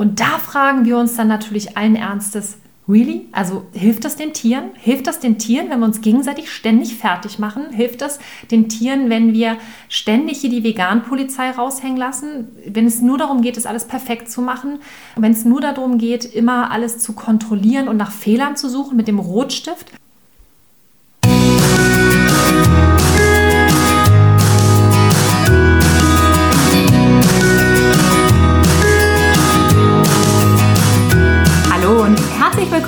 Und da fragen wir uns dann natürlich allen Ernstes, Really? Also hilft das den Tieren? Hilft das den Tieren, wenn wir uns gegenseitig ständig fertig machen? Hilft das den Tieren, wenn wir ständig hier die Vegan-Polizei raushängen lassen? Wenn es nur darum geht, es alles perfekt zu machen? Wenn es nur darum geht, immer alles zu kontrollieren und nach Fehlern zu suchen mit dem Rotstift?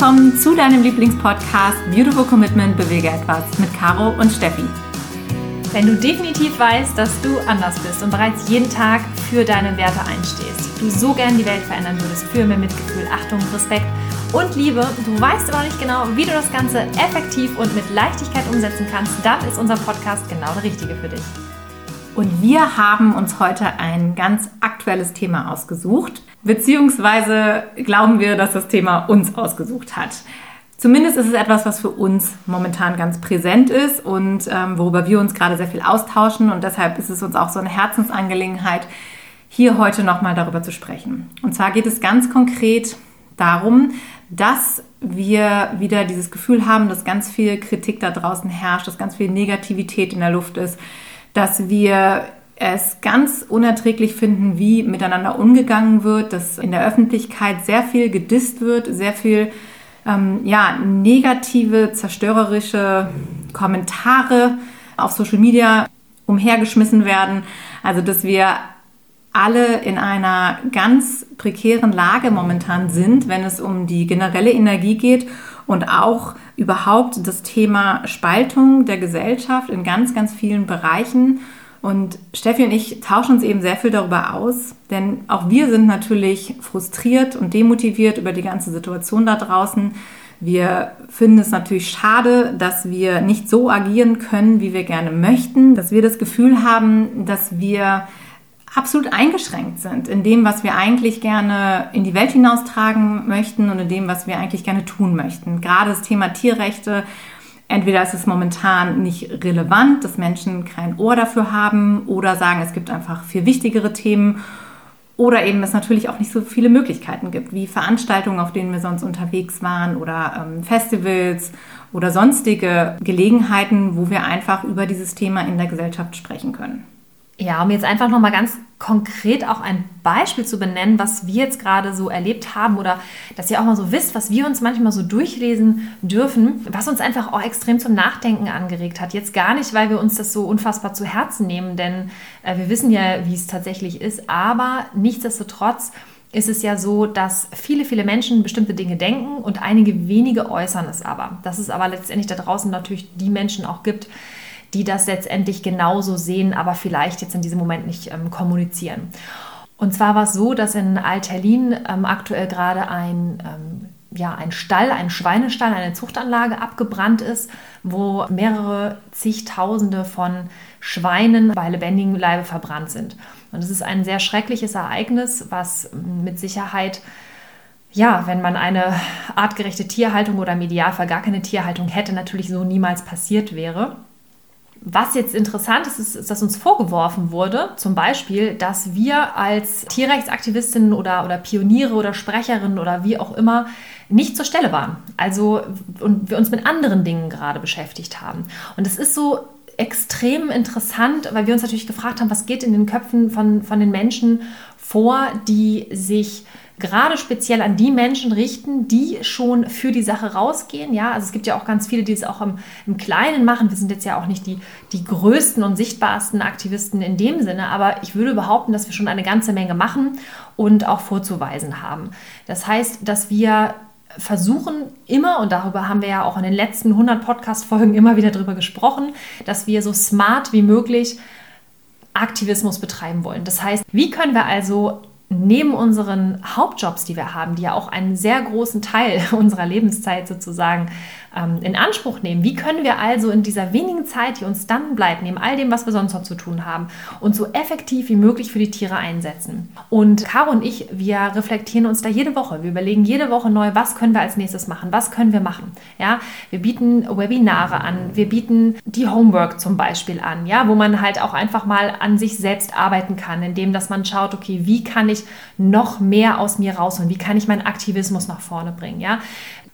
Willkommen zu deinem Lieblingspodcast Beautiful Commitment Bewege etwas mit Caro und Steffi. Wenn du definitiv weißt, dass du anders bist und bereits jeden Tag für deine Werte einstehst, du so gern die Welt verändern würdest für mehr Mitgefühl, Achtung, Respekt und Liebe, du weißt aber nicht genau, wie du das Ganze effektiv und mit Leichtigkeit umsetzen kannst, dann ist unser Podcast genau der richtige für dich. Und wir haben uns heute ein ganz aktuelles Thema ausgesucht, beziehungsweise glauben wir, dass das Thema uns ausgesucht hat. Zumindest ist es etwas, was für uns momentan ganz präsent ist und ähm, worüber wir uns gerade sehr viel austauschen. Und deshalb ist es uns auch so eine Herzensangelegenheit, hier heute nochmal darüber zu sprechen. Und zwar geht es ganz konkret darum, dass wir wieder dieses Gefühl haben, dass ganz viel Kritik da draußen herrscht, dass ganz viel Negativität in der Luft ist, dass wir es ganz unerträglich finden, wie miteinander umgegangen wird, dass in der Öffentlichkeit sehr viel gedisst wird, sehr viel ähm, ja, negative, zerstörerische Kommentare auf Social Media umhergeschmissen werden. Also dass wir alle in einer ganz prekären Lage momentan sind, wenn es um die generelle Energie geht und auch überhaupt das Thema Spaltung der Gesellschaft in ganz, ganz vielen Bereichen. Und Steffi und ich tauschen uns eben sehr viel darüber aus, denn auch wir sind natürlich frustriert und demotiviert über die ganze Situation da draußen. Wir finden es natürlich schade, dass wir nicht so agieren können, wie wir gerne möchten, dass wir das Gefühl haben, dass wir absolut eingeschränkt sind in dem, was wir eigentlich gerne in die Welt hinaustragen möchten und in dem, was wir eigentlich gerne tun möchten. Gerade das Thema Tierrechte, entweder ist es momentan nicht relevant, dass Menschen kein Ohr dafür haben oder sagen, es gibt einfach viel wichtigere Themen oder eben es natürlich auch nicht so viele Möglichkeiten gibt, wie Veranstaltungen, auf denen wir sonst unterwegs waren oder ähm, Festivals oder sonstige Gelegenheiten, wo wir einfach über dieses Thema in der Gesellschaft sprechen können. Ja, um jetzt einfach nochmal ganz konkret auch ein Beispiel zu benennen, was wir jetzt gerade so erlebt haben oder dass ihr auch mal so wisst, was wir uns manchmal so durchlesen dürfen, was uns einfach auch extrem zum Nachdenken angeregt hat. Jetzt gar nicht, weil wir uns das so unfassbar zu Herzen nehmen, denn äh, wir wissen ja, wie es tatsächlich ist, aber nichtsdestotrotz ist es ja so, dass viele, viele Menschen bestimmte Dinge denken und einige wenige äußern es aber. Dass es aber letztendlich da draußen natürlich die Menschen auch gibt, die das letztendlich genauso sehen, aber vielleicht jetzt in diesem Moment nicht ähm, kommunizieren. Und zwar war es so, dass in Alterlin ähm, aktuell gerade ein, ähm, ja, ein Stall, ein Schweinestall, eine Zuchtanlage abgebrannt ist, wo mehrere zigtausende von Schweinen bei lebendigem Leibe verbrannt sind. Und es ist ein sehr schreckliches Ereignis, was mit Sicherheit ja, wenn man eine artgerechte Tierhaltung oder im Idealfall gar keine Tierhaltung hätte, natürlich so niemals passiert wäre. Was jetzt interessant ist, ist, ist, dass uns vorgeworfen wurde, zum Beispiel, dass wir als Tierrechtsaktivistinnen oder, oder Pioniere oder Sprecherinnen oder wie auch immer nicht zur Stelle waren. Also und wir uns mit anderen Dingen gerade beschäftigt haben. Und es ist so extrem interessant, weil wir uns natürlich gefragt haben, was geht in den Köpfen von, von den Menschen vor, die sich gerade speziell an die Menschen richten, die schon für die Sache rausgehen. Ja, also es gibt ja auch ganz viele, die es auch im, im Kleinen machen. Wir sind jetzt ja auch nicht die, die größten und sichtbarsten Aktivisten in dem Sinne, aber ich würde behaupten, dass wir schon eine ganze Menge machen und auch vorzuweisen haben. Das heißt, dass wir versuchen immer, und darüber haben wir ja auch in den letzten 100 Podcast-Folgen immer wieder drüber gesprochen, dass wir so smart wie möglich Aktivismus betreiben wollen. Das heißt, wie können wir also neben unseren Hauptjobs, die wir haben, die ja auch einen sehr großen Teil unserer Lebenszeit sozusagen ähm, in Anspruch nehmen. Wie können wir also in dieser wenigen Zeit, die uns dann bleibt, neben all dem, was wir sonst noch zu tun haben, uns so effektiv wie möglich für die Tiere einsetzen? Und Caro und ich, wir reflektieren uns da jede Woche. Wir überlegen jede Woche neu, was können wir als nächstes machen? Was können wir machen? Ja, wir bieten Webinare an, wir bieten die Homework zum Beispiel an, ja, wo man halt auch einfach mal an sich selbst arbeiten kann, indem dass man schaut, okay, wie kann ich noch mehr aus mir rausholen? Wie kann ich meinen Aktivismus nach vorne bringen? Ja,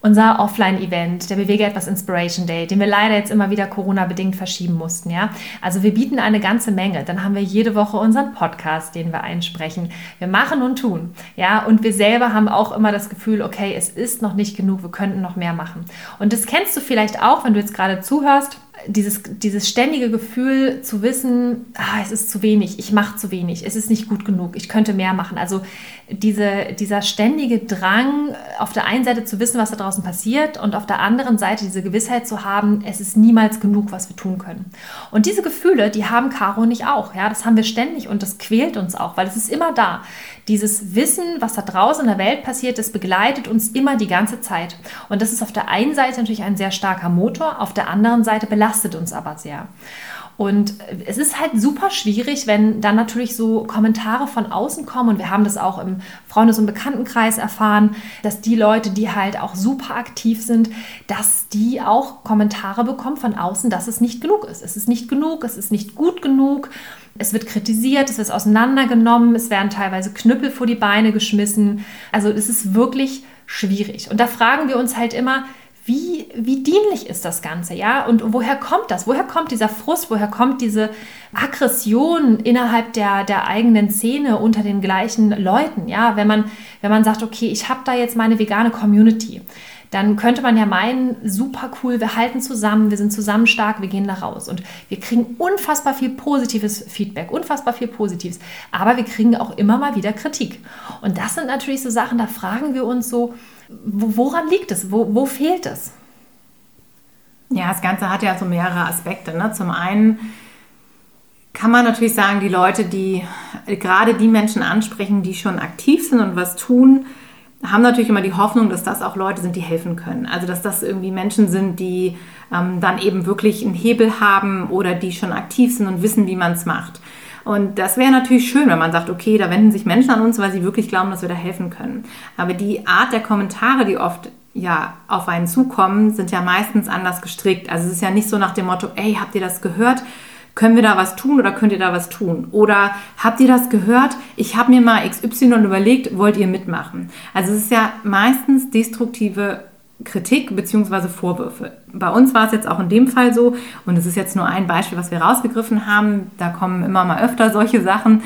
unser Offline-Event, der Bewege etwas Inspiration Day, den wir leider jetzt immer wieder Corona-bedingt verschieben mussten. Ja? Also wir bieten eine ganze Menge. Dann haben wir jede Woche unseren Podcast, den wir einsprechen. Wir machen und tun. Ja? Und wir selber haben auch immer das Gefühl, okay, es ist noch nicht genug, wir könnten noch mehr machen. Und das kennst du vielleicht auch, wenn du jetzt gerade zuhörst dieses, dieses ständige Gefühl zu wissen, ah, es ist zu wenig, ich mache zu wenig, es ist nicht gut genug, ich könnte mehr machen. Also diese, dieser ständige Drang, auf der einen Seite zu wissen, was da draußen passiert und auf der anderen Seite diese Gewissheit zu haben, es ist niemals genug, was wir tun können. Und diese Gefühle, die haben Caro und ich auch. Ja, das haben wir ständig und das quält uns auch, weil es ist immer da. Dieses Wissen, was da draußen in der Welt passiert, das begleitet uns immer die ganze Zeit. Und das ist auf der einen Seite natürlich ein sehr starker Motor, auf der anderen Seite belastet uns aber sehr. Und es ist halt super schwierig, wenn dann natürlich so Kommentare von außen kommen. Und wir haben das auch im Freundes- und Bekanntenkreis erfahren, dass die Leute, die halt auch super aktiv sind, dass die auch Kommentare bekommen von außen, dass es nicht genug ist. Es ist nicht genug, es ist nicht gut genug. Es wird kritisiert, es wird auseinandergenommen, es werden teilweise Knüppel vor die Beine geschmissen. Also es ist wirklich schwierig. Und da fragen wir uns halt immer, wie, wie dienlich ist das Ganze, ja? Und woher kommt das? Woher kommt dieser Frust? Woher kommt diese Aggression innerhalb der, der eigenen Szene unter den gleichen Leuten, ja? Wenn man, wenn man sagt, okay, ich habe da jetzt meine vegane Community, dann könnte man ja meinen, super cool, wir halten zusammen, wir sind zusammen stark, wir gehen da raus. Und wir kriegen unfassbar viel positives Feedback, unfassbar viel Positives. Aber wir kriegen auch immer mal wieder Kritik. Und das sind natürlich so Sachen, da fragen wir uns so, woran liegt es? Wo, wo fehlt es? Ja, das Ganze hat ja so mehrere Aspekte. Ne? Zum einen kann man natürlich sagen, die Leute, die gerade die Menschen ansprechen, die schon aktiv sind und was tun, haben natürlich immer die Hoffnung, dass das auch Leute sind, die helfen können. Also dass das irgendwie Menschen sind, die ähm, dann eben wirklich einen Hebel haben oder die schon aktiv sind und wissen, wie man es macht. Und das wäre natürlich schön, wenn man sagt, okay, da wenden sich Menschen an uns, weil sie wirklich glauben, dass wir da helfen können. Aber die Art der Kommentare, die oft ja auf einen zukommen, sind ja meistens anders gestrickt. Also es ist ja nicht so nach dem Motto, ey, habt ihr das gehört? Können wir da was tun oder könnt ihr da was tun? Oder habt ihr das gehört? Ich habe mir mal XY überlegt, wollt ihr mitmachen? Also es ist ja meistens destruktive Kritik bzw. Vorwürfe. Bei uns war es jetzt auch in dem Fall so, und es ist jetzt nur ein Beispiel, was wir rausgegriffen haben, da kommen immer mal öfter solche Sachen.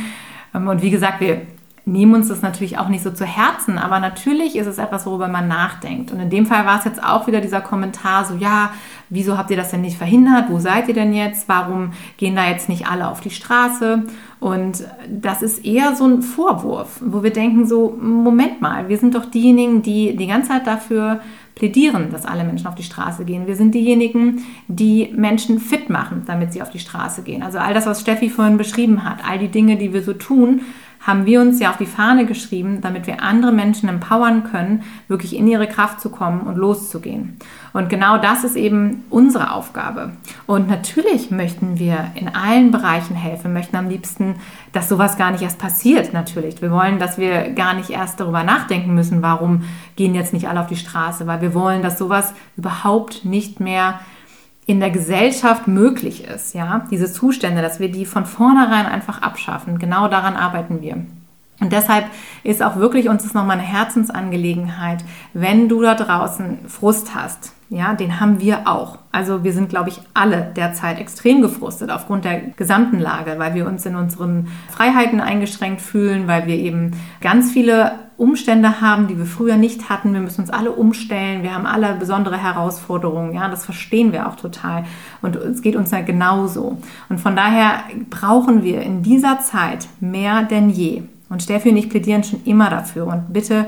Ähm, und wie gesagt, wir nehmen uns das natürlich auch nicht so zu Herzen, aber natürlich ist es etwas, worüber man nachdenkt. Und in dem Fall war es jetzt auch wieder dieser Kommentar, so ja, wieso habt ihr das denn nicht verhindert? Wo seid ihr denn jetzt? Warum gehen da jetzt nicht alle auf die Straße? Und das ist eher so ein Vorwurf, wo wir denken so, Moment mal, wir sind doch diejenigen, die die ganze Zeit dafür plädieren, dass alle Menschen auf die Straße gehen. Wir sind diejenigen, die Menschen fit machen, damit sie auf die Straße gehen. Also all das, was Steffi vorhin beschrieben hat, all die Dinge, die wir so tun, haben wir uns ja auf die Fahne geschrieben, damit wir andere Menschen empowern können, wirklich in ihre Kraft zu kommen und loszugehen. Und genau das ist eben unsere Aufgabe. Und natürlich möchten wir in allen Bereichen helfen, möchten am liebsten, dass sowas gar nicht erst passiert, natürlich. Wir wollen, dass wir gar nicht erst darüber nachdenken müssen, warum gehen jetzt nicht alle auf die Straße, weil wir wollen, dass sowas überhaupt nicht mehr in der Gesellschaft möglich ist, ja, diese Zustände, dass wir die von vornherein einfach abschaffen. Genau daran arbeiten wir. Und deshalb ist auch wirklich uns das nochmal eine Herzensangelegenheit, wenn du da draußen Frust hast, ja, den haben wir auch. Also wir sind, glaube ich, alle derzeit extrem gefrustet aufgrund der gesamten Lage, weil wir uns in unseren Freiheiten eingeschränkt fühlen, weil wir eben ganz viele Umstände haben, die wir früher nicht hatten. Wir müssen uns alle umstellen. Wir haben alle besondere Herausforderungen. Ja, das verstehen wir auch total. Und es geht uns ja genauso. Und von daher brauchen wir in dieser Zeit mehr denn je. Und Steffi und ich plädieren schon immer dafür. Und bitte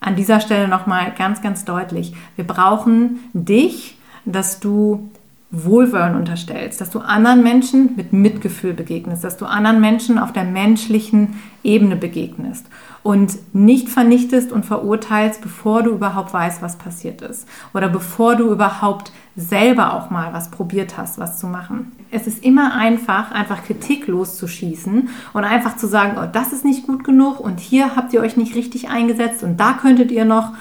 an dieser Stelle nochmal ganz, ganz deutlich. Wir brauchen dich, dass du Wohlwollen unterstellst, dass du anderen Menschen mit Mitgefühl begegnest, dass du anderen Menschen auf der menschlichen Ebene begegnest. Und nicht vernichtest und verurteilst, bevor du überhaupt weißt, was passiert ist oder bevor du überhaupt selber auch mal was probiert hast, was zu machen. Es ist immer einfach, einfach Kritik loszuschießen und einfach zu sagen, oh, das ist nicht gut genug und hier habt ihr euch nicht richtig eingesetzt und da könntet ihr noch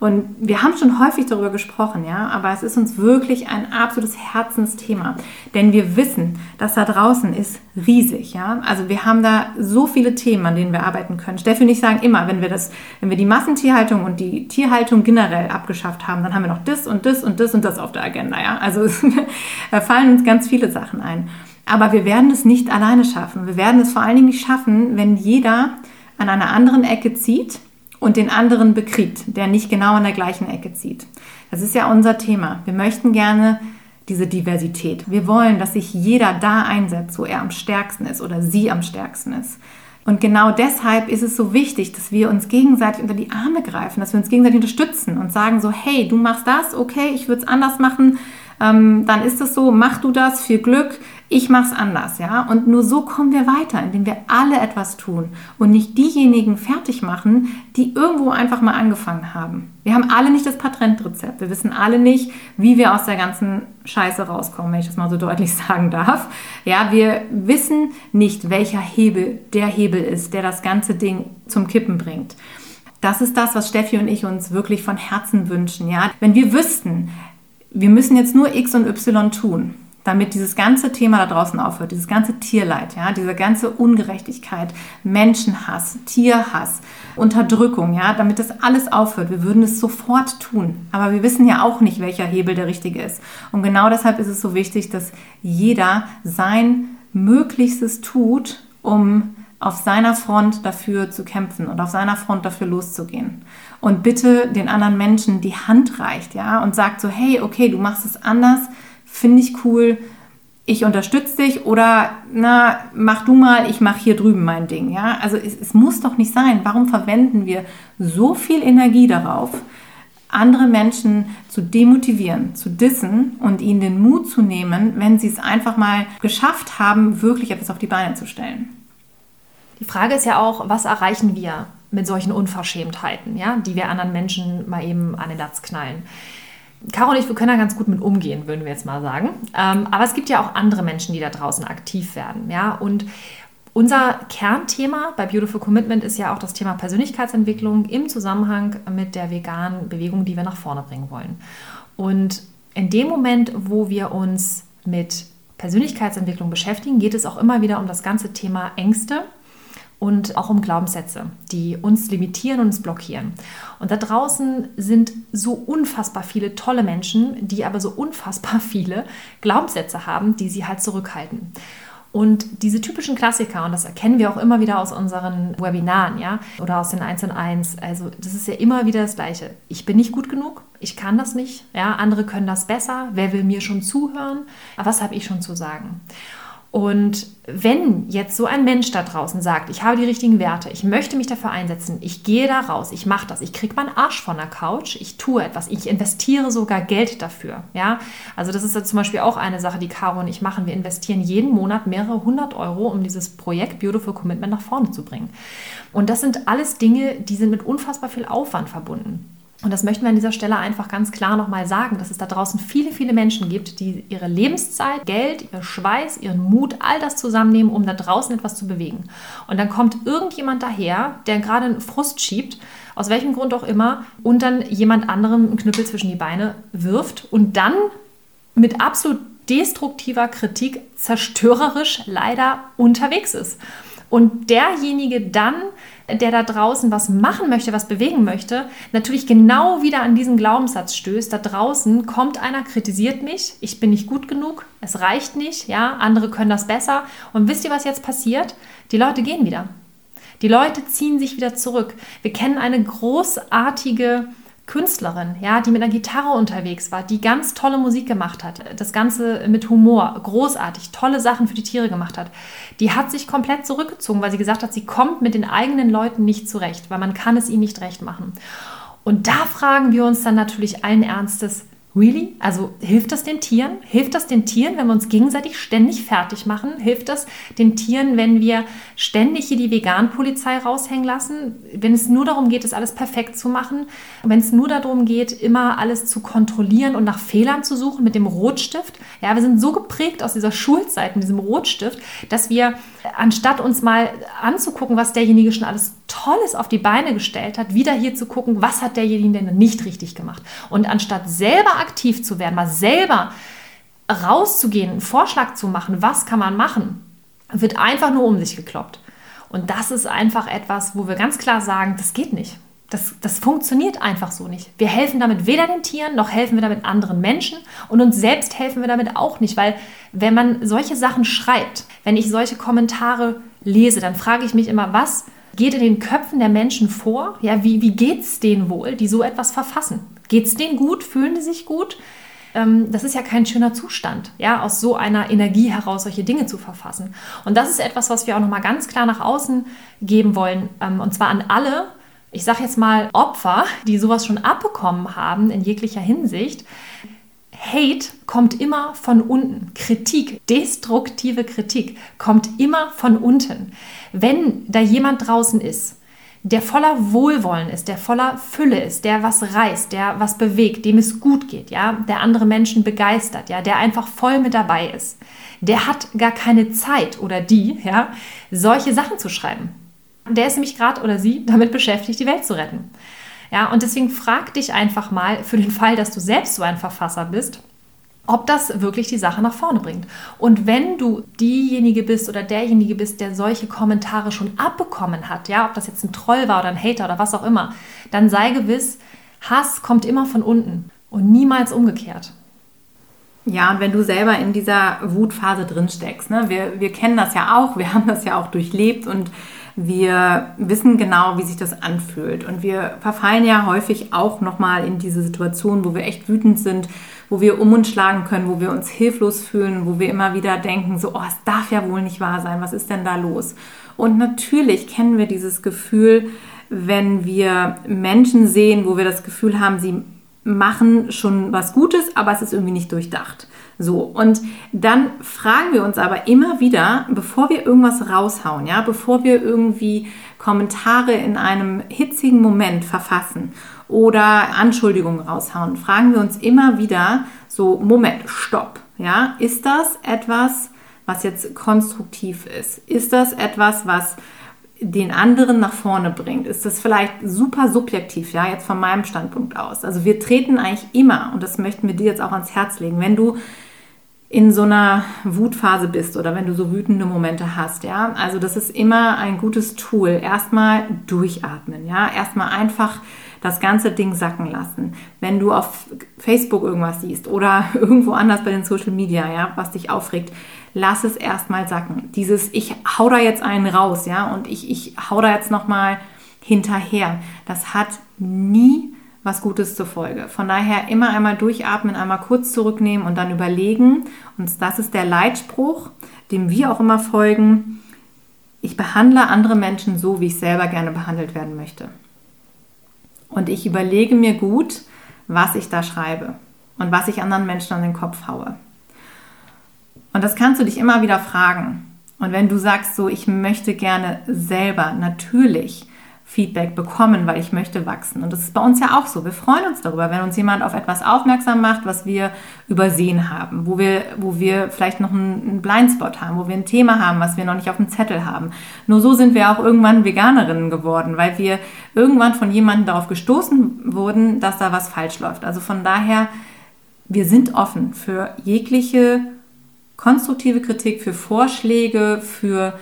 und wir haben schon häufig darüber gesprochen, ja, aber es ist uns wirklich ein absolutes Herzensthema, denn wir wissen, dass da draußen ist riesig, ja. Also wir haben da so viele Themen, an denen wir arbeiten können. Steffi und ich sagen immer, wenn wir das, wenn wir die Massentierhaltung und die Tierhaltung generell abgeschafft haben, dann haben wir noch das und das und das und das auf der Agenda, ja. Also da fallen uns ganz viele Sachen ein. Aber wir werden es nicht alleine schaffen. Wir werden es vor allen Dingen nicht schaffen, wenn jeder an einer anderen Ecke zieht und den anderen bekriegt, der nicht genau an der gleichen Ecke zieht. Das ist ja unser Thema. Wir möchten gerne diese Diversität. Wir wollen, dass sich jeder da einsetzt, wo er am stärksten ist oder sie am stärksten ist. Und genau deshalb ist es so wichtig, dass wir uns gegenseitig unter die Arme greifen, dass wir uns gegenseitig unterstützen und sagen so, hey, du machst das, okay, ich würde es anders machen, ähm, dann ist es so, mach du das, viel Glück, ich mache es anders, ja. Und nur so kommen wir weiter, indem wir alle etwas tun und nicht diejenigen fertig machen, die irgendwo einfach mal angefangen haben. Wir haben alle nicht das Patentrezept. Wir wissen alle nicht, wie wir aus der ganzen Scheiße rauskommen, wenn ich das mal so deutlich sagen darf. Ja, wir wissen nicht, welcher Hebel der Hebel ist, der das ganze Ding zum Kippen bringt. Das ist das, was Steffi und ich uns wirklich von Herzen wünschen. Ja, wenn wir wüssten, wir müssen jetzt nur X und Y tun, damit dieses ganze Thema da draußen aufhört, dieses ganze Tierleid, ja, diese ganze Ungerechtigkeit, Menschenhass, Tierhass, Unterdrückung, ja, damit das alles aufhört. Wir würden es sofort tun, aber wir wissen ja auch nicht, welcher Hebel der richtige ist. Und genau deshalb ist es so wichtig, dass jeder sein Möglichstes tut, um auf seiner Front dafür zu kämpfen und auf seiner Front dafür loszugehen. Und bitte den anderen Menschen die Hand reicht, ja, und sagt so, hey, okay, du machst es anders, finde ich cool, ich unterstütze dich oder na, mach du mal, ich mache hier drüben mein Ding. Ja? Also es, es muss doch nicht sein. Warum verwenden wir so viel Energie darauf, andere Menschen zu demotivieren, zu dissen und ihnen den Mut zu nehmen, wenn sie es einfach mal geschafft haben, wirklich etwas auf die Beine zu stellen? Die Frage ist ja auch, was erreichen wir mit solchen Unverschämtheiten, ja, die wir anderen Menschen mal eben an den Latz knallen? Caro und ich, wir können da ganz gut mit umgehen, würden wir jetzt mal sagen. Ähm, aber es gibt ja auch andere Menschen, die da draußen aktiv werden. Ja? Und unser Kernthema bei Beautiful Commitment ist ja auch das Thema Persönlichkeitsentwicklung im Zusammenhang mit der veganen Bewegung, die wir nach vorne bringen wollen. Und in dem Moment, wo wir uns mit Persönlichkeitsentwicklung beschäftigen, geht es auch immer wieder um das ganze Thema Ängste, und auch um Glaubenssätze, die uns limitieren und uns blockieren. Und da draußen sind so unfassbar viele tolle Menschen, die aber so unfassbar viele Glaubenssätze haben, die sie halt zurückhalten. Und diese typischen Klassiker, und das erkennen wir auch immer wieder aus unseren Webinaren, ja, oder aus den 1 und 1, also das ist ja immer wieder das Gleiche. Ich bin nicht gut genug, ich kann das nicht, ja, andere können das besser, wer will mir schon zuhören, was habe ich schon zu sagen? Und wenn jetzt so ein Mensch da draußen sagt, ich habe die richtigen Werte, ich möchte mich dafür einsetzen, ich gehe da raus, ich mache das, ich kriege meinen Arsch von der Couch, ich tue etwas, ich investiere sogar Geld dafür. Ja? Also das ist ja zum Beispiel auch eine Sache, die Caro und ich machen. Wir investieren jeden Monat mehrere hundert Euro, um dieses Projekt Beautiful Commitment nach vorne zu bringen. Und das sind alles Dinge, die sind mit unfassbar viel Aufwand verbunden. Und das möchten wir an dieser Stelle einfach ganz klar nochmal sagen, dass es da draußen viele, viele Menschen gibt, die ihre Lebenszeit, Geld, ihr Schweiß, ihren Mut, all das zusammennehmen, um da draußen etwas zu bewegen. Und dann kommt irgendjemand daher, der gerade einen Frust schiebt, aus welchem Grund auch immer, und dann jemand anderem einen Knüppel zwischen die Beine wirft und dann mit absolut destruktiver Kritik zerstörerisch leider unterwegs ist. Und derjenige dann, der da draußen was machen möchte, was bewegen möchte, natürlich genau wieder an diesen Glaubenssatz stößt. Da draußen kommt einer, kritisiert mich, ich bin nicht gut genug, es reicht nicht, ja, andere können das besser. Und wisst ihr, was jetzt passiert? Die Leute gehen wieder. Die Leute ziehen sich wieder zurück. Wir kennen eine großartige Künstlerin, ja, die mit einer Gitarre unterwegs war, die ganz tolle Musik gemacht hat, das Ganze mit Humor, großartig, tolle Sachen für die Tiere gemacht hat, die hat sich komplett zurückgezogen, weil sie gesagt hat, sie kommt mit den eigenen Leuten nicht zurecht, weil man kann es ihnen nicht recht machen. Und da fragen wir uns dann natürlich allen Ernstes, Really? Also hilft das den Tieren? Hilft das den Tieren, wenn wir uns gegenseitig ständig fertig machen? Hilft das den Tieren, wenn wir ständig hier die Vegan-Polizei raushängen lassen? Wenn es nur darum geht, es alles perfekt zu machen? Wenn es nur darum geht, immer alles zu kontrollieren und nach Fehlern zu suchen mit dem Rotstift? Ja, wir sind so geprägt aus dieser Schulzeit mit diesem Rotstift, dass wir, anstatt uns mal anzugucken, was derjenige schon alles Tolles auf die Beine gestellt hat, wieder hier zu gucken, was hat derjenige denn nicht richtig gemacht? Und anstatt selber aktiv zu werden, mal selber rauszugehen, einen Vorschlag zu machen, was kann man machen, wird einfach nur um sich gekloppt. Und das ist einfach etwas, wo wir ganz klar sagen, das geht nicht. Das, das funktioniert einfach so nicht. Wir helfen damit weder den Tieren, noch helfen wir damit anderen Menschen und uns selbst helfen wir damit auch nicht, weil wenn man solche Sachen schreibt, wenn ich solche Kommentare lese, dann frage ich mich immer, was geht in den Köpfen der Menschen vor? Ja, wie, wie geht es denen wohl, die so etwas verfassen? Geht es denen gut? Fühlen die sich gut? Ähm, das ist ja kein schöner Zustand, ja, aus so einer Energie heraus solche Dinge zu verfassen. Und das ist etwas, was wir auch nochmal ganz klar nach außen geben wollen, ähm, und zwar an alle, ich sage jetzt mal Opfer, die sowas schon abbekommen haben in jeglicher Hinsicht. Hate kommt immer von unten. Kritik, destruktive Kritik kommt immer von unten. Wenn da jemand draußen ist, der voller Wohlwollen ist, der voller Fülle ist, der was reißt, der was bewegt, dem es gut geht, ja, der andere Menschen begeistert, ja, der einfach voll mit dabei ist, der hat gar keine Zeit oder die, ja, solche Sachen zu schreiben. Der ist nämlich gerade oder sie damit beschäftigt, die Welt zu retten. Ja, und deswegen frag dich einfach mal für den Fall, dass du selbst so ein Verfasser bist, ob das wirklich die Sache nach vorne bringt. Und wenn du diejenige bist oder derjenige bist, der solche Kommentare schon abbekommen hat, ja, ob das jetzt ein Troll war oder ein Hater oder was auch immer, dann sei gewiss, Hass kommt immer von unten und niemals umgekehrt. Ja, und wenn du selber in dieser Wutphase drin steckst, ne, wir, wir kennen das ja auch, wir haben das ja auch durchlebt und wir wissen genau, wie sich das anfühlt. Und wir verfallen ja häufig auch nochmal in diese Situation, wo wir echt wütend sind, wo wir um uns schlagen können, wo wir uns hilflos fühlen, wo wir immer wieder denken, so, oh, es darf ja wohl nicht wahr sein, was ist denn da los? Und natürlich kennen wir dieses Gefühl, wenn wir Menschen sehen, wo wir das Gefühl haben, sie machen schon was Gutes, aber es ist irgendwie nicht durchdacht. So, und dann fragen wir uns aber immer wieder, bevor wir irgendwas raushauen, ja, bevor wir irgendwie Kommentare in einem hitzigen Moment verfassen oder Anschuldigungen raushauen, fragen wir uns immer wieder so, Moment, stopp, ja, ist das etwas, was jetzt konstruktiv ist? Ist das etwas, was den anderen nach vorne bringt, ist das vielleicht super subjektiv, ja, jetzt von meinem Standpunkt aus. Also wir treten eigentlich immer, und das möchten wir dir jetzt auch ans Herz legen, wenn du in so einer Wutphase bist oder wenn du so wütende Momente hast, ja. Also das ist immer ein gutes Tool. Erstmal durchatmen, ja. Erstmal einfach das ganze Ding sacken lassen. Wenn du auf Facebook irgendwas siehst oder irgendwo anders bei den Social Media, ja, was dich aufregt, lass es erstmal sacken. Dieses, ich hau da jetzt einen raus, ja, und ich, ich hau da jetzt nochmal hinterher. Das hat nie was Gutes zur Folge. Von daher immer einmal durchatmen, einmal kurz zurücknehmen und dann überlegen. Und das ist der Leitspruch, dem wir auch immer folgen. Ich behandle andere Menschen so, wie ich selber gerne behandelt werden möchte. Und ich überlege mir gut, was ich da schreibe und was ich anderen Menschen an den Kopf haue. Und das kannst du dich immer wieder fragen. Und wenn du sagst so, ich möchte gerne selber natürlich Feedback bekommen, weil ich möchte wachsen. Und das ist bei uns ja auch so. Wir freuen uns darüber, wenn uns jemand auf etwas aufmerksam macht, was wir übersehen haben, wo wir, wo wir vielleicht noch einen Blindspot haben, wo wir ein Thema haben, was wir noch nicht auf dem Zettel haben. Nur so sind wir auch irgendwann Veganerinnen geworden, weil wir irgendwann von jemandem darauf gestoßen wurden, dass da was falsch läuft. Also von daher, wir sind offen für jegliche konstruktive Kritik, für Vorschläge, für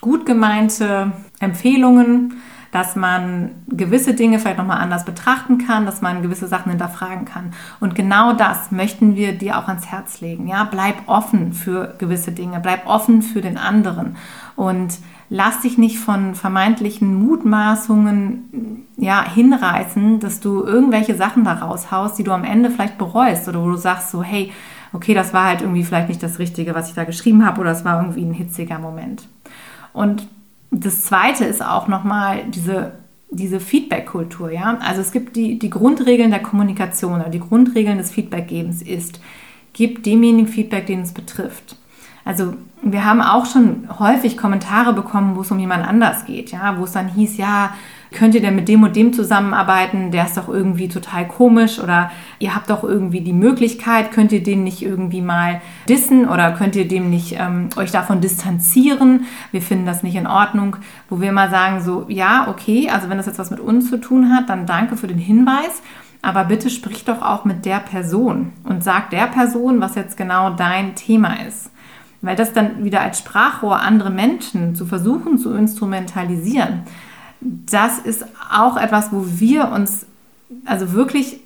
gut gemeinte Empfehlungen dass man gewisse Dinge vielleicht nochmal anders betrachten kann, dass man gewisse Sachen hinterfragen kann. Und genau das möchten wir dir auch ans Herz legen. Ja, bleib offen für gewisse Dinge, bleib offen für den anderen und lass dich nicht von vermeintlichen Mutmaßungen ja, hinreißen, dass du irgendwelche Sachen da raushaust, die du am Ende vielleicht bereust oder wo du sagst so, hey, okay, das war halt irgendwie vielleicht nicht das Richtige, was ich da geschrieben habe oder es war irgendwie ein hitziger Moment. Und das Zweite ist auch nochmal diese diese Feedback-Kultur, ja. Also es gibt die, die Grundregeln der Kommunikation oder die Grundregeln des Feedbackgebens ist, gib demjenigen Feedback, den es betrifft. Also wir haben auch schon häufig Kommentare bekommen, wo es um jemand anders geht, ja, wo es dann hieß, ja, könnt ihr denn mit dem und dem zusammenarbeiten? Der ist doch irgendwie total komisch oder ihr habt doch irgendwie die Möglichkeit, könnt ihr den nicht irgendwie mal dissen oder könnt ihr dem nicht ähm, euch davon distanzieren? Wir finden das nicht in Ordnung, wo wir mal sagen so, ja, okay, also wenn das jetzt was mit uns zu tun hat, dann danke für den Hinweis. Aber bitte sprich doch auch mit der Person und sag der Person, was jetzt genau dein Thema ist. Weil das dann wieder als Sprachrohr andere Menschen zu versuchen zu instrumentalisieren, das ist auch etwas, wo wir uns also wirklich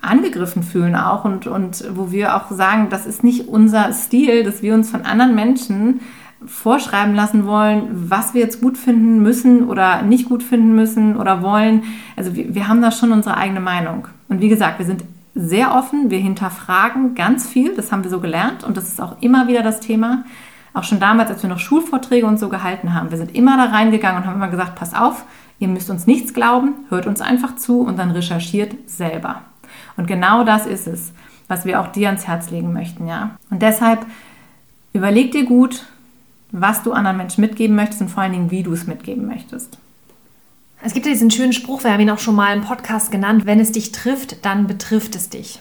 angegriffen fühlen auch und, und wo wir auch sagen, das ist nicht unser Stil, dass wir uns von anderen Menschen vorschreiben lassen wollen, was wir jetzt gut finden müssen oder nicht gut finden müssen oder wollen. Also wir, wir haben da schon unsere eigene Meinung. Und wie gesagt, wir sind sehr offen, wir hinterfragen ganz viel, das haben wir so gelernt und das ist auch immer wieder das Thema. Auch schon damals, als wir noch Schulvorträge und so gehalten haben, wir sind immer da reingegangen und haben immer gesagt, pass auf, ihr müsst uns nichts glauben, hört uns einfach zu und dann recherchiert selber. Und genau das ist es, was wir auch dir ans Herz legen möchten, ja. Und deshalb überleg dir gut, was du anderen Menschen mitgeben möchtest und vor allen Dingen, wie du es mitgeben möchtest. Es gibt ja diesen schönen Spruch, wir haben ihn auch schon mal im Podcast genannt, wenn es dich trifft, dann betrifft es dich.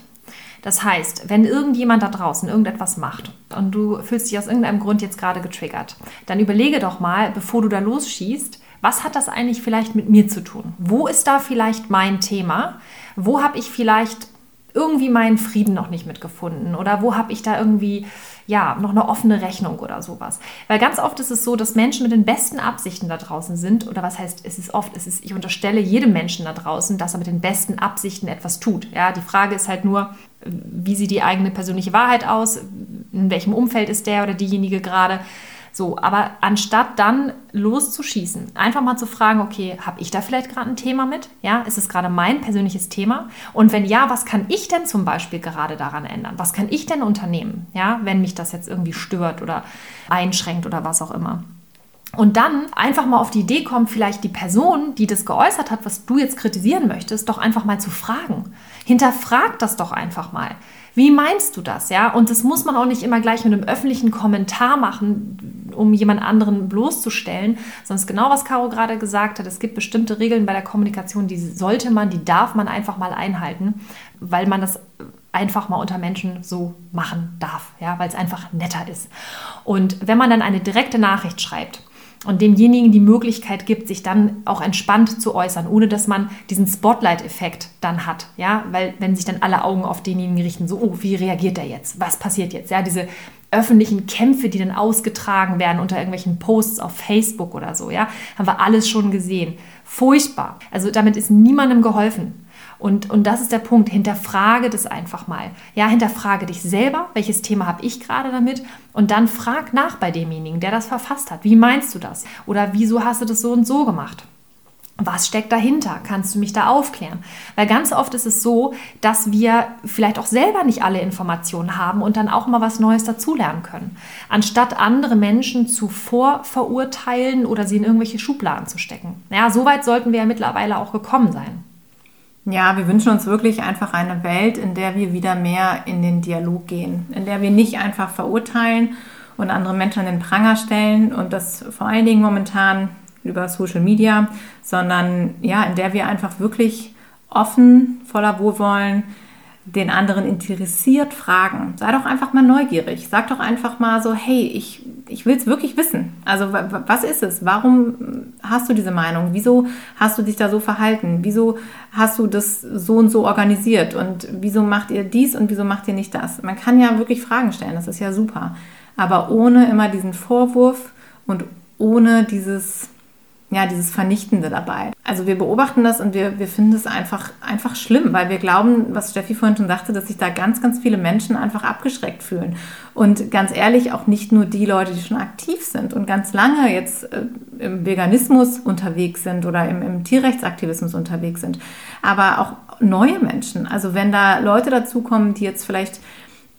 Das heißt, wenn irgendjemand da draußen irgendetwas macht und du fühlst dich aus irgendeinem Grund jetzt gerade getriggert, dann überlege doch mal, bevor du da losschießt, was hat das eigentlich vielleicht mit mir zu tun? Wo ist da vielleicht mein Thema? Wo habe ich vielleicht irgendwie meinen Frieden noch nicht mitgefunden oder wo habe ich da irgendwie ja noch eine offene Rechnung oder sowas. Weil ganz oft ist es so, dass Menschen mit den besten Absichten da draußen sind oder was heißt, es ist oft, es ist, ich unterstelle jedem Menschen da draußen, dass er mit den besten Absichten etwas tut. Ja, die Frage ist halt nur, wie sieht die eigene persönliche Wahrheit aus, in welchem Umfeld ist der oder diejenige gerade so, aber anstatt dann loszuschießen, einfach mal zu fragen, okay, habe ich da vielleicht gerade ein Thema mit? Ja, ist es gerade mein persönliches Thema? Und wenn ja, was kann ich denn zum Beispiel gerade daran ändern? Was kann ich denn unternehmen? Ja, wenn mich das jetzt irgendwie stört oder einschränkt oder was auch immer. Und dann einfach mal auf die Idee kommt, vielleicht die Person, die das geäußert hat, was du jetzt kritisieren möchtest, doch einfach mal zu fragen. Hinterfrag das doch einfach mal. Wie meinst du das? Ja, und das muss man auch nicht immer gleich mit einem öffentlichen Kommentar machen, um jemand anderen bloßzustellen, sondern genau, was Caro gerade gesagt hat. Es gibt bestimmte Regeln bei der Kommunikation, die sollte man, die darf man einfach mal einhalten, weil man das einfach mal unter Menschen so machen darf, ja, weil es einfach netter ist. Und wenn man dann eine direkte Nachricht schreibt, und demjenigen die Möglichkeit gibt, sich dann auch entspannt zu äußern, ohne dass man diesen Spotlight-Effekt dann hat. Ja, weil wenn sich dann alle Augen auf denjenigen richten, so, oh, wie reagiert er jetzt? Was passiert jetzt? Ja, diese öffentlichen Kämpfe, die dann ausgetragen werden unter irgendwelchen Posts auf Facebook oder so, ja, haben wir alles schon gesehen. Furchtbar. Also damit ist niemandem geholfen. Und, und das ist der Punkt. Hinterfrage das einfach mal. Ja, hinterfrage dich selber. Welches Thema habe ich gerade damit? Und dann frag nach bei demjenigen, der das verfasst hat. Wie meinst du das? Oder wieso hast du das so und so gemacht? Was steckt dahinter? Kannst du mich da aufklären? Weil ganz oft ist es so, dass wir vielleicht auch selber nicht alle Informationen haben und dann auch mal was Neues dazulernen können. Anstatt andere Menschen zuvor verurteilen oder sie in irgendwelche Schubladen zu stecken. Ja, so weit sollten wir ja mittlerweile auch gekommen sein. Ja, wir wünschen uns wirklich einfach eine Welt, in der wir wieder mehr in den Dialog gehen, in der wir nicht einfach verurteilen und andere Menschen an den Pranger stellen und das vor allen Dingen momentan über Social Media, sondern ja, in der wir einfach wirklich offen, voller Wohlwollen den anderen interessiert fragen. Sei doch einfach mal neugierig. Sag doch einfach mal so, hey, ich, ich will es wirklich wissen. Also was ist es? Warum hast du diese Meinung? Wieso hast du dich da so verhalten? Wieso hast du das so und so organisiert? Und wieso macht ihr dies und wieso macht ihr nicht das? Man kann ja wirklich Fragen stellen, das ist ja super. Aber ohne immer diesen Vorwurf und ohne dieses ja, dieses Vernichtende dabei. Also wir beobachten das und wir, wir finden es einfach, einfach schlimm, weil wir glauben, was Steffi vorhin schon sagte, dass sich da ganz, ganz viele Menschen einfach abgeschreckt fühlen. Und ganz ehrlich, auch nicht nur die Leute, die schon aktiv sind und ganz lange jetzt äh, im Veganismus unterwegs sind oder im, im Tierrechtsaktivismus unterwegs sind, aber auch neue Menschen. Also wenn da Leute dazukommen, die jetzt vielleicht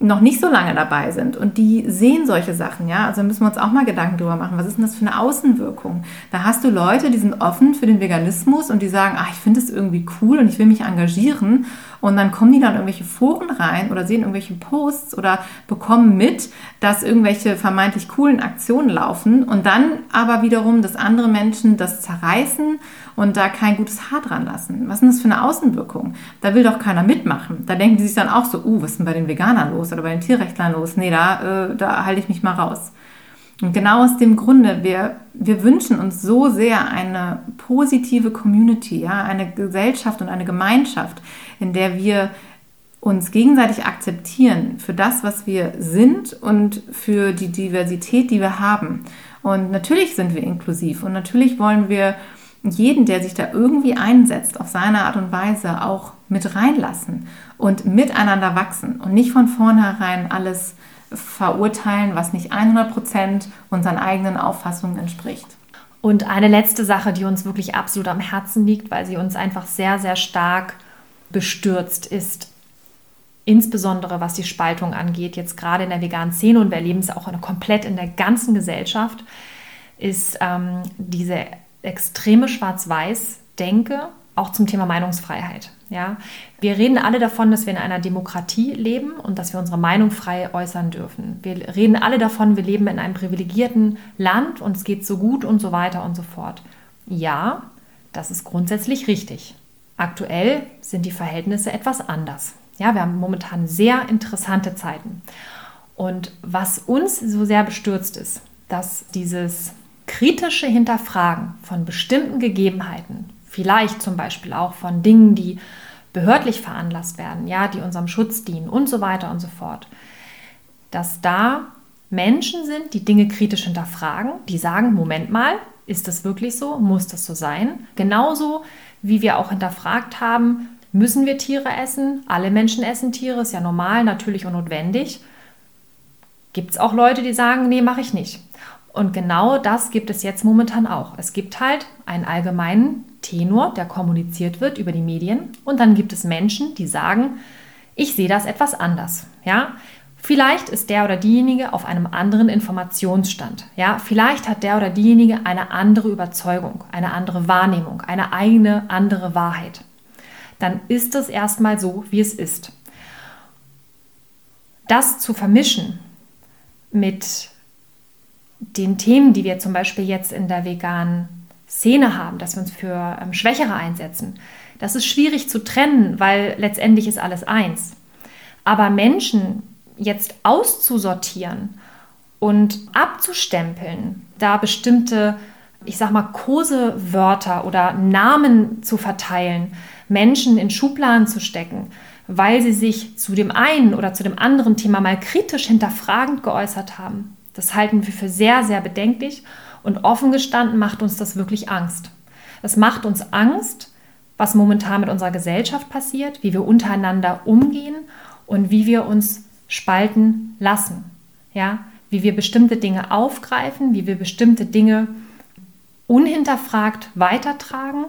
noch nicht so lange dabei sind und die sehen solche Sachen, ja, also müssen wir uns auch mal Gedanken drüber machen, was ist denn das für eine Außenwirkung? Da hast du Leute, die sind offen für den Veganismus und die sagen, ach, ich finde es irgendwie cool und ich will mich engagieren und dann kommen die dann in irgendwelche Foren rein oder sehen irgendwelche Posts oder bekommen mit, dass irgendwelche vermeintlich coolen Aktionen laufen und dann aber wiederum, dass andere Menschen das zerreißen und da kein gutes Haar dran lassen. Was ist denn das für eine Außenwirkung? Da will doch keiner mitmachen. Da denken die sich dann auch so, uh, was ist denn bei den Veganern los oder bei den Tierrechtlern los? Nee, da, äh, da halte ich mich mal raus. Und genau aus dem Grunde, wir, wir wünschen uns so sehr eine positive Community, ja, eine Gesellschaft und eine Gemeinschaft, in der wir uns gegenseitig akzeptieren für das, was wir sind und für die Diversität, die wir haben. Und natürlich sind wir inklusiv und natürlich wollen wir jeden, der sich da irgendwie einsetzt, auf seine Art und Weise auch mit reinlassen und miteinander wachsen und nicht von vornherein alles verurteilen, was nicht 100 Prozent unseren eigenen Auffassungen entspricht. Und eine letzte Sache, die uns wirklich absolut am Herzen liegt, weil sie uns einfach sehr, sehr stark bestürzt, ist insbesondere was die Spaltung angeht, jetzt gerade in der veganen Szene und wir erleben es auch komplett in der ganzen Gesellschaft, ist ähm, diese extreme Schwarz-Weiß-Denke auch zum Thema Meinungsfreiheit. Ja? Wir reden alle davon, dass wir in einer Demokratie leben und dass wir unsere Meinung frei äußern dürfen. Wir reden alle davon, wir leben in einem privilegierten Land und es geht so gut und so weiter und so fort. Ja, das ist grundsätzlich richtig. Aktuell sind die Verhältnisse etwas anders. Ja, wir haben momentan sehr interessante Zeiten. Und was uns so sehr bestürzt ist, dass dieses kritische Hinterfragen von bestimmten Gegebenheiten, vielleicht zum Beispiel auch von Dingen, die behördlich veranlasst werden, ja, die unserem Schutz dienen und so weiter und so fort, dass da Menschen sind, die Dinge kritisch hinterfragen, die sagen, Moment mal, ist das wirklich so? Muss das so sein? Genauso wie wir auch hinterfragt haben, müssen wir Tiere essen? Alle Menschen essen Tiere, ist ja normal, natürlich und notwendig. Gibt es auch Leute, die sagen, nee, mache ich nicht. Und genau das gibt es jetzt momentan auch. Es gibt halt einen allgemeinen Tenor, der kommuniziert wird über die Medien. Und dann gibt es Menschen, die sagen, ich sehe das etwas anders. Ja, Vielleicht ist der oder diejenige auf einem anderen Informationsstand. Ja, vielleicht hat der oder diejenige eine andere Überzeugung, eine andere Wahrnehmung, eine eigene andere Wahrheit. Dann ist es erstmal so, wie es ist. Das zu vermischen mit den Themen, die wir zum Beispiel jetzt in der veganen Szene haben, dass wir uns für ähm, Schwächere einsetzen, das ist schwierig zu trennen, weil letztendlich ist alles eins. Aber Menschen jetzt auszusortieren und abzustempeln, da bestimmte, ich sag mal, Kosewörter oder Namen zu verteilen, Menschen in Schubladen zu stecken, weil sie sich zu dem einen oder zu dem anderen Thema mal kritisch hinterfragend geäußert haben, das halten wir für sehr, sehr bedenklich und offen gestanden macht uns das wirklich Angst. Es macht uns Angst, was momentan mit unserer Gesellschaft passiert, wie wir untereinander umgehen und wie wir uns spalten lassen. Ja, wie wir bestimmte Dinge aufgreifen, wie wir bestimmte Dinge unhinterfragt weitertragen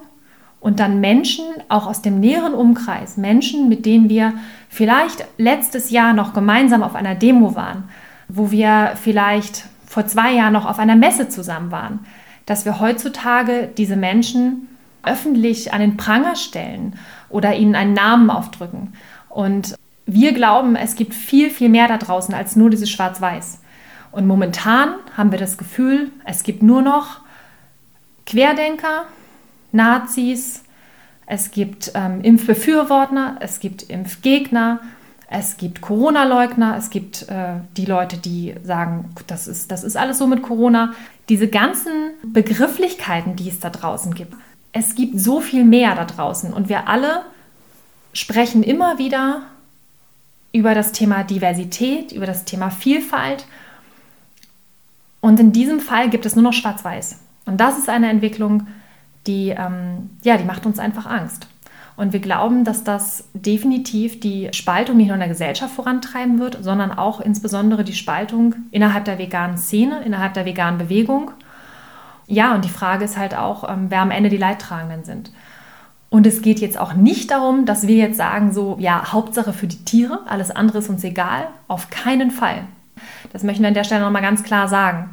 und dann Menschen, auch aus dem näheren Umkreis, Menschen, mit denen wir vielleicht letztes Jahr noch gemeinsam auf einer Demo waren, wo wir vielleicht vor zwei Jahren noch auf einer Messe zusammen waren, dass wir heutzutage diese Menschen öffentlich an den Pranger stellen oder ihnen einen Namen aufdrücken. Und wir glauben, es gibt viel, viel mehr da draußen als nur dieses Schwarz-Weiß. Und momentan haben wir das Gefühl, es gibt nur noch Querdenker, Nazis, es gibt ähm, Impfbefürworter, es gibt Impfgegner, es gibt Corona-Leugner, es gibt äh, die Leute, die sagen, das ist, das ist alles so mit Corona. Diese ganzen Begrifflichkeiten, die es da draußen gibt. Es gibt so viel mehr da draußen und wir alle sprechen immer wieder über das Thema Diversität, über das Thema Vielfalt. Und in diesem Fall gibt es nur noch Schwarz-Weiß. Und das ist eine Entwicklung, die, ähm, ja, die macht uns einfach Angst. Und wir glauben, dass das definitiv die Spaltung nicht nur in der Gesellschaft vorantreiben wird, sondern auch insbesondere die Spaltung innerhalb der veganen Szene, innerhalb der veganen Bewegung. Ja, und die Frage ist halt auch, ähm, wer am Ende die Leidtragenden sind. Und es geht jetzt auch nicht darum, dass wir jetzt sagen, so, ja, Hauptsache für die Tiere, alles andere ist uns egal. Auf keinen Fall. Das möchten wir an der Stelle nochmal ganz klar sagen.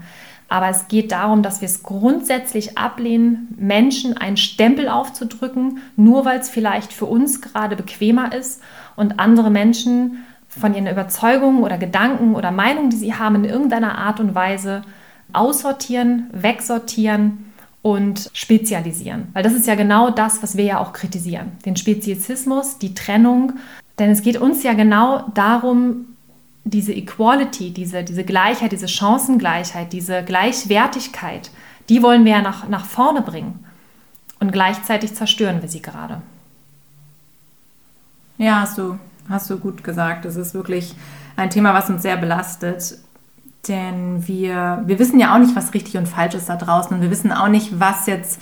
Aber es geht darum, dass wir es grundsätzlich ablehnen, Menschen einen Stempel aufzudrücken, nur weil es vielleicht für uns gerade bequemer ist und andere Menschen von ihren Überzeugungen oder Gedanken oder Meinungen, die sie haben, in irgendeiner Art und Weise aussortieren, wegsortieren und spezialisieren. Weil das ist ja genau das, was wir ja auch kritisieren. Den Speziesismus, die Trennung. Denn es geht uns ja genau darum, diese Equality, diese, diese Gleichheit, diese Chancengleichheit, diese Gleichwertigkeit, die wollen wir ja nach, nach vorne bringen. Und gleichzeitig zerstören wir sie gerade. Ja, hast du, hast du gut gesagt. Es ist wirklich ein Thema, was uns sehr belastet. Denn wir, wir wissen ja auch nicht, was richtig und falsch ist da draußen. Und wir wissen auch nicht, was jetzt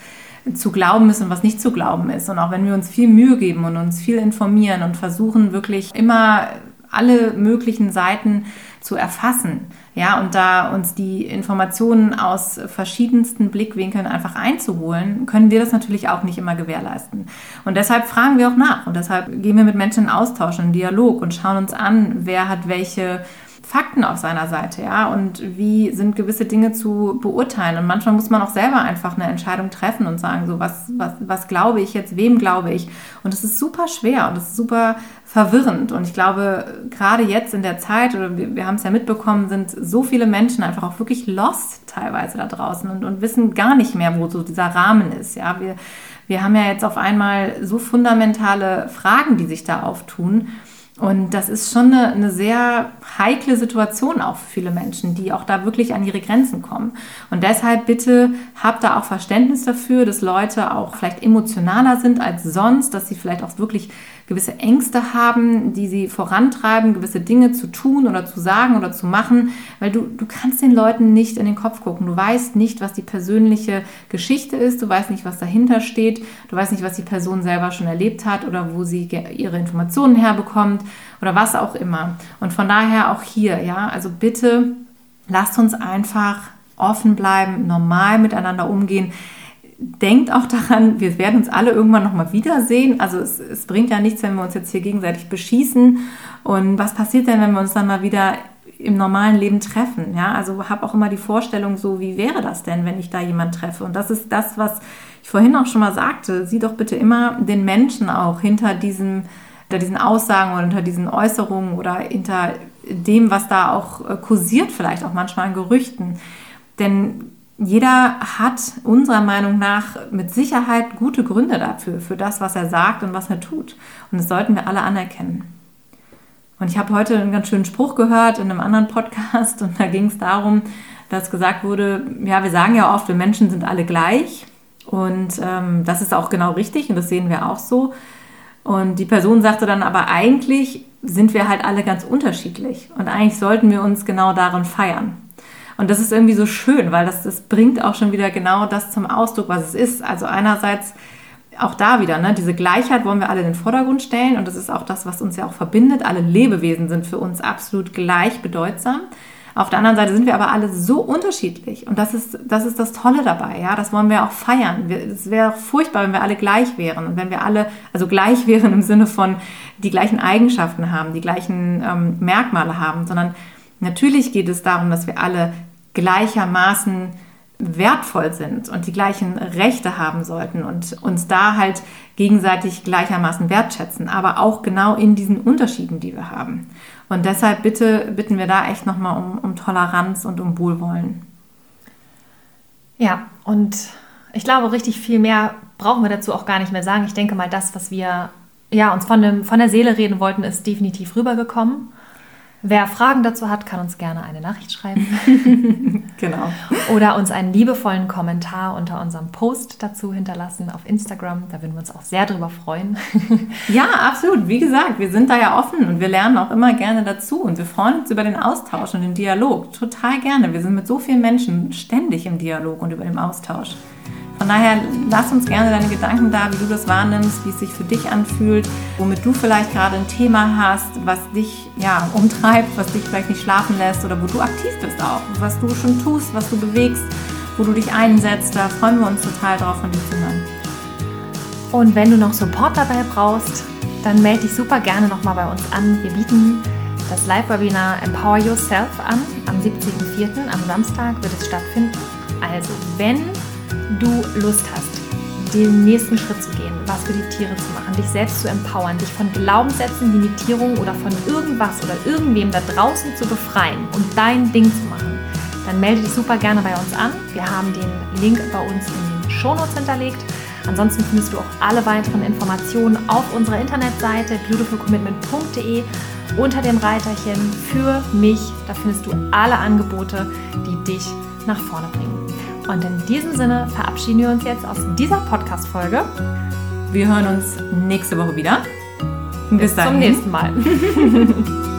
zu glauben ist und was nicht zu glauben ist. Und auch wenn wir uns viel Mühe geben und uns viel informieren und versuchen, wirklich immer alle möglichen Seiten zu erfassen. Ja, und da uns die Informationen aus verschiedensten Blickwinkeln einfach einzuholen, können wir das natürlich auch nicht immer gewährleisten. Und deshalb fragen wir auch nach und deshalb gehen wir mit Menschen in Austausch, in Dialog und schauen uns an, wer hat welche Fakten auf seiner Seite, ja, und wie sind gewisse Dinge zu beurteilen. Und manchmal muss man auch selber einfach eine Entscheidung treffen und sagen, so, was, was, was glaube ich jetzt, wem glaube ich? Und es ist super schwer und es ist super verwirrend. Und ich glaube, gerade jetzt in der Zeit, oder wir, wir haben es ja mitbekommen, sind so viele Menschen einfach auch wirklich lost teilweise da draußen und, und wissen gar nicht mehr, wo so dieser Rahmen ist, ja. Wir, wir haben ja jetzt auf einmal so fundamentale Fragen, die sich da auftun. Und das ist schon eine, eine, sehr heikle Situation auch für viele Menschen, die auch da wirklich an ihre Grenzen kommen. Und deshalb bitte habt da auch Verständnis dafür, dass Leute auch vielleicht emotionaler sind als sonst, dass sie vielleicht auch wirklich gewisse Ängste haben, die sie vorantreiben, gewisse Dinge zu tun oder zu sagen oder zu machen, weil du, du kannst den Leuten nicht in den Kopf gucken. Du weißt nicht, was die persönliche Geschichte ist, du weißt nicht, was dahinter steht, du weißt nicht, was die Person selber schon erlebt hat oder wo sie ihre Informationen herbekommt oder was auch immer. Und von daher auch hier, ja, also bitte lasst uns einfach offen bleiben, normal miteinander umgehen denkt auch daran, wir werden uns alle irgendwann nochmal wiedersehen. Also es, es, bringt ja nichts, wenn wir uns jetzt hier gegenseitig beschießen. Und was passiert denn, wenn wir uns dann mal wieder im normalen Leben treffen? Ja, also habe auch immer die Vorstellung so, wie wäre das denn, wenn ich da jemanden treffe? Und das ist das, was ich vorhin auch schon mal sagte. Sieh doch bitte immer den Menschen auch hinter diesem hinter diesen Aussagen oder hinter diesen Äußerungen oder hinter dem, was da auch kursiert, vielleicht auch manchmal an Gerüchten. Denn jeder hat unserer Meinung nach mit Sicherheit gute Gründe dafür, für das, was er sagt und was er tut. Und das sollten wir alle anerkennen. Und ich habe heute einen ganz schönen Spruch gehört in einem anderen Podcast und da ging es darum, dass gesagt wurde, ja, wir sagen ja oft, wir Menschen sind alle gleich und ähm, das ist auch genau richtig und das sehen wir auch so. Und die Person sagte dann aber eigentlich sind wir halt alle ganz unterschiedlich und eigentlich sollten wir uns genau darin feiern. Und das ist irgendwie so schön, weil das, das bringt auch schon wieder genau das zum Ausdruck, was es ist. Also einerseits auch da wieder, ne, diese Gleichheit wollen wir alle in den Vordergrund stellen und das ist auch das, was uns ja auch verbindet. Alle Lebewesen sind für uns absolut gleich bedeutsam. Auf der anderen Seite sind wir aber alle so unterschiedlich und das ist das, ist das Tolle dabei. Ja, das wollen wir auch feiern. Es wäre furchtbar, wenn wir alle gleich wären und wenn wir alle, also gleich wären im Sinne von die gleichen Eigenschaften haben, die gleichen ähm, Merkmale haben, sondern natürlich geht es darum, dass wir alle gleichermaßen wertvoll sind und die gleichen Rechte haben sollten und uns da halt gegenseitig gleichermaßen wertschätzen, aber auch genau in diesen Unterschieden, die wir haben. Und deshalb bitte bitten wir da echt nochmal um, um Toleranz und um Wohlwollen. Ja, und ich glaube, richtig viel mehr brauchen wir dazu auch gar nicht mehr sagen. Ich denke mal, das, was wir ja, uns von, dem, von der Seele reden wollten, ist definitiv rübergekommen. Wer Fragen dazu hat, kann uns gerne eine Nachricht schreiben. genau. Oder uns einen liebevollen Kommentar unter unserem Post dazu hinterlassen auf Instagram. Da würden wir uns auch sehr drüber freuen. ja, absolut. Wie gesagt, wir sind da ja offen und wir lernen auch immer gerne dazu. Und wir freuen uns über den Austausch und den Dialog. Total gerne. Wir sind mit so vielen Menschen ständig im Dialog und über den Austausch. Von daher lass uns gerne deine Gedanken da, wie du das wahrnimmst, wie es sich für dich anfühlt, womit du vielleicht gerade ein Thema hast, was dich ja, umtreibt, was dich vielleicht nicht schlafen lässt oder wo du aktiv bist auch, was du schon tust, was du bewegst, wo du dich einsetzt. Da freuen wir uns total drauf, von dir zu hören. Und wenn du noch Support dabei brauchst, dann melde dich super gerne nochmal bei uns an. Wir bieten das Live-Webinar Empower Yourself an. Am 17.04. am Samstag wird es stattfinden. Also, wenn du Lust hast, den nächsten Schritt zu gehen, was für die Tiere zu machen, dich selbst zu empowern, dich von Glaubenssätzen, Limitierungen oder von irgendwas oder irgendwem da draußen zu befreien und dein Ding zu machen, dann melde dich super gerne bei uns an. Wir haben den Link bei uns in den Shownotes hinterlegt. Ansonsten findest du auch alle weiteren Informationen auf unserer Internetseite beautifulcommitment.de unter dem Reiterchen für mich. Da findest du alle Angebote, die dich nach vorne bringen. Und in diesem Sinne verabschieden wir uns jetzt aus dieser Podcast-Folge. Wir hören uns nächste Woche wieder. Bis, Bis zum nächsten Mal.